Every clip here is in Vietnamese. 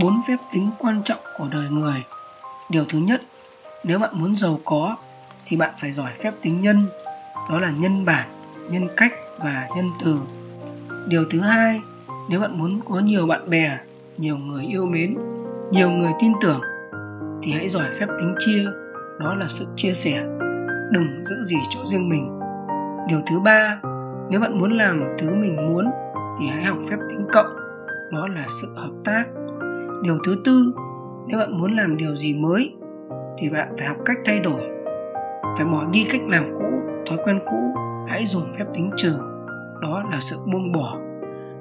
bốn phép tính quan trọng của đời người. Điều thứ nhất, nếu bạn muốn giàu có, thì bạn phải giỏi phép tính nhân. Đó là nhân bản, nhân cách và nhân từ. Điều thứ hai, nếu bạn muốn có nhiều bạn bè, nhiều người yêu mến, nhiều người tin tưởng, thì hãy giỏi phép tính chia. Đó là sự chia sẻ. Đừng giữ gì cho riêng mình. Điều thứ ba, nếu bạn muốn làm thứ mình muốn, thì hãy học phép tính cộng. Đó là sự hợp tác điều thứ tư, nếu bạn muốn làm điều gì mới, thì bạn phải học cách thay đổi. Phải bỏ đi cách làm cũ, thói quen cũ, hãy dùng phép tính trừ. Đó là sự buông bỏ.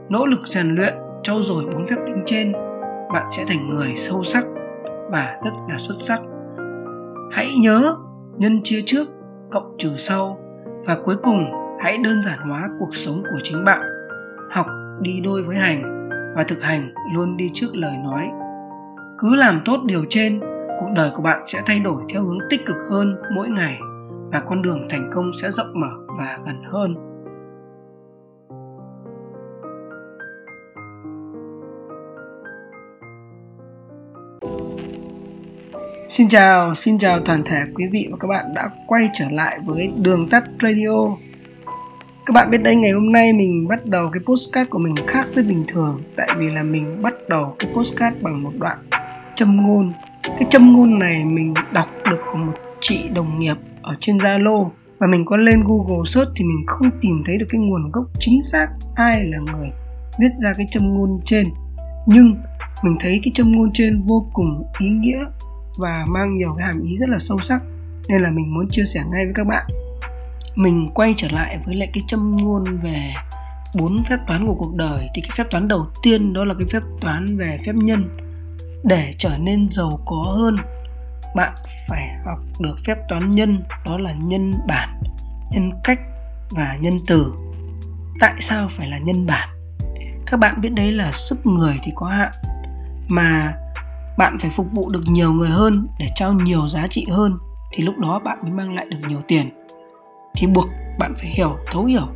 Nỗ lực rèn luyện, trau dồi bốn phép tính trên, bạn sẽ thành người sâu sắc và rất là xuất sắc. Hãy nhớ nhân chia trước, cộng trừ sau và cuối cùng hãy đơn giản hóa cuộc sống của chính bạn. Học đi đôi với hành và thực hành luôn đi trước lời nói cứ làm tốt điều trên cuộc đời của bạn sẽ thay đổi theo hướng tích cực hơn mỗi ngày và con đường thành công sẽ rộng mở và gần hơn Xin chào, xin chào toàn thể quý vị và các bạn đã quay trở lại với Đường Tắt Radio. Các bạn biết đấy, ngày hôm nay mình bắt đầu cái postcard của mình khác với bình thường tại vì là mình bắt đầu cái postcard bằng một đoạn châm ngôn. Cái châm ngôn này mình đọc được của một chị đồng nghiệp ở trên Zalo và mình có lên Google search thì mình không tìm thấy được cái nguồn gốc chính xác ai là người viết ra cái châm ngôn trên. Nhưng mình thấy cái châm ngôn trên vô cùng ý nghĩa và mang nhiều cái hàm ý rất là sâu sắc nên là mình muốn chia sẻ ngay với các bạn mình quay trở lại với lại cái châm ngôn về bốn phép toán của cuộc đời, thì cái phép toán đầu tiên đó là cái phép toán về phép nhân. Để trở nên giàu có hơn, bạn phải học được phép toán nhân, đó là nhân bản, nhân cách và nhân từ. Tại sao phải là nhân bản? Các bạn biết đấy là sức người thì có hạn, mà bạn phải phục vụ được nhiều người hơn để trao nhiều giá trị hơn, thì lúc đó bạn mới mang lại được nhiều tiền thì buộc bạn phải hiểu, thấu hiểu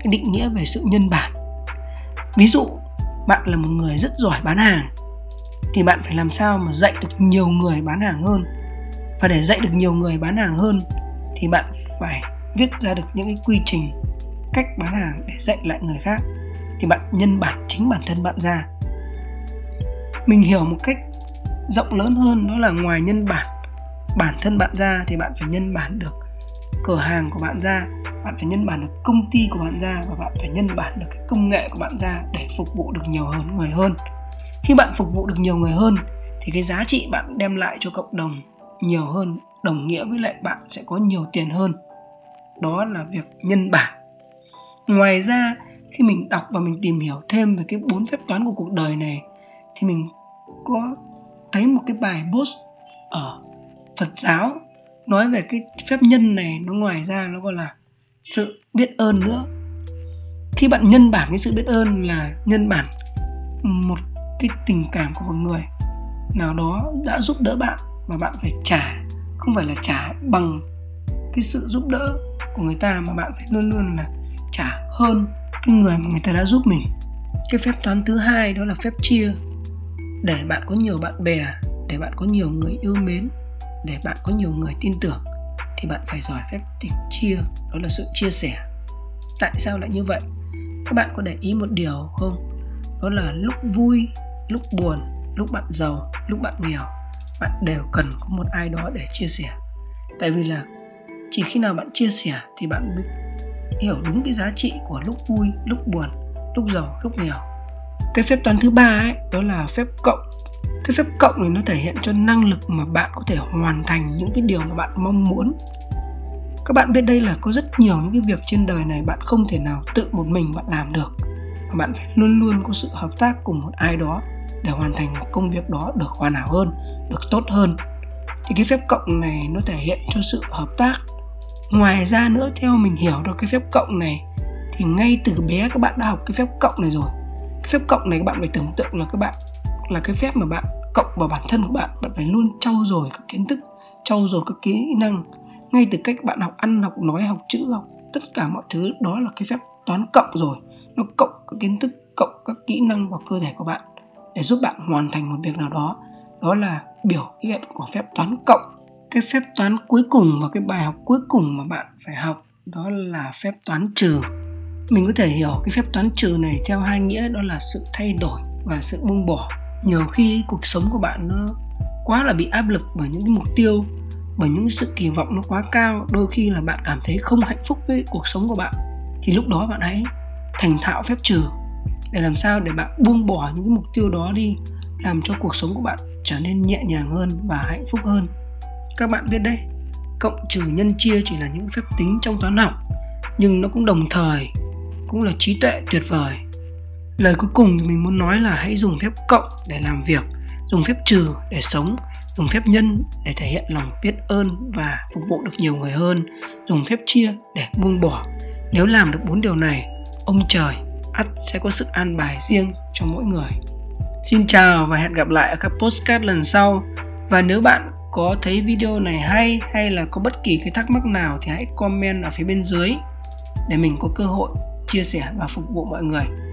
cái định nghĩa về sự nhân bản. Ví dụ, bạn là một người rất giỏi bán hàng, thì bạn phải làm sao mà dạy được nhiều người bán hàng hơn? Và để dạy được nhiều người bán hàng hơn, thì bạn phải viết ra được những cái quy trình, cách bán hàng để dạy lại người khác. Thì bạn nhân bản chính bản thân bạn ra. Mình hiểu một cách rộng lớn hơn đó là ngoài nhân bản bản thân bạn ra, thì bạn phải nhân bản được cửa hàng của bạn ra, bạn phải nhân bản được công ty của bạn ra và bạn phải nhân bản được cái công nghệ của bạn ra để phục vụ được nhiều hơn, người hơn. Khi bạn phục vụ được nhiều người hơn thì cái giá trị bạn đem lại cho cộng đồng nhiều hơn, đồng nghĩa với lại bạn sẽ có nhiều tiền hơn. Đó là việc nhân bản. Ngoài ra, khi mình đọc và mình tìm hiểu thêm về cái bốn phép toán của cuộc đời này thì mình có thấy một cái bài post ở Phật giáo nói về cái phép nhân này, nó ngoài ra nó còn là sự biết ơn nữa. Khi bạn nhân bản cái sự biết ơn là nhân bản một cái tình cảm của một người nào đó đã giúp đỡ bạn và bạn phải trả, không phải là trả bằng cái sự giúp đỡ của người ta mà bạn phải luôn luôn là trả hơn cái người mà người ta đã giúp mình. Cái phép toán thứ hai đó là phép chia. Để bạn có nhiều bạn bè, để bạn có nhiều người yêu mến để bạn có nhiều người tin tưởng, thì bạn phải giỏi phép tìm chia, đó là sự chia sẻ. Tại sao lại như vậy? Các bạn có để ý một điều không? Đó là lúc vui, lúc buồn, lúc bạn giàu, lúc bạn nghèo, bạn đều cần có một ai đó để chia sẻ. Tại vì là chỉ khi nào bạn chia sẻ thì bạn mới hiểu đúng cái giá trị của lúc vui, lúc buồn, lúc giàu, lúc nghèo. Cái phép toán thứ ba ấy, đó là phép cộng cái phép cộng này nó thể hiện cho năng lực mà bạn có thể hoàn thành những cái điều mà bạn mong muốn. Các bạn biết đây là có rất nhiều những cái việc trên đời này bạn không thể nào tự một mình bạn làm được. Mà bạn phải luôn luôn có sự hợp tác cùng một ai đó để hoàn thành một công việc đó được hoàn hảo hơn, được tốt hơn. Thì cái phép cộng này nó thể hiện cho sự hợp tác. Ngoài ra nữa, theo mình hiểu được cái phép cộng này, thì ngay từ bé các bạn đã học cái phép cộng này rồi. Cái phép cộng này các bạn phải tưởng tượng là các bạn là cái phép mà bạn, cộng vào bản thân của bạn bạn phải luôn trau dồi các kiến thức, trau dồi các kỹ năng, ngay từ cách bạn học ăn, học nói, học chữ, học tất cả mọi thứ, đó là cái phép toán cộng rồi. Nó cộng các kiến thức, cộng các kỹ năng vào cơ thể của bạn để giúp bạn hoàn thành một việc nào đó. Đó là biểu hiện của phép toán cộng. Cái phép toán cuối cùng và cái bài học cuối cùng mà bạn phải học, đó là phép toán trừ. Mình có thể hiểu cái phép toán trừ này theo hai nghĩa, đó là sự thay đổi và sự buông bỏ nhiều khi cuộc sống của bạn nó quá là bị áp lực bởi những cái mục tiêu, bởi những sự kỳ vọng nó quá cao, đôi khi là bạn cảm thấy không hạnh phúc với cuộc sống của bạn, thì lúc đó bạn hãy thành thạo phép trừ để làm sao để bạn buông bỏ những cái mục tiêu đó đi, làm cho cuộc sống của bạn trở nên nhẹ nhàng hơn và hạnh phúc hơn. Các bạn biết đấy, cộng trừ nhân chia chỉ là những phép tính trong toán học, nhưng nó cũng đồng thời cũng là trí tuệ tuyệt vời lời cuối cùng thì mình muốn nói là hãy dùng phép cộng để làm việc, dùng phép trừ để sống, dùng phép nhân để thể hiện lòng biết ơn và phục vụ được nhiều người hơn, dùng phép chia để buông bỏ. Nếu làm được bốn điều này, ông trời, ắt sẽ có sự an bài riêng cho mỗi người. Xin chào và hẹn gặp lại ở các postcard lần sau. Và nếu bạn có thấy video này hay hay là có bất kỳ cái thắc mắc nào thì hãy comment ở phía bên dưới để mình có cơ hội chia sẻ và phục vụ mọi người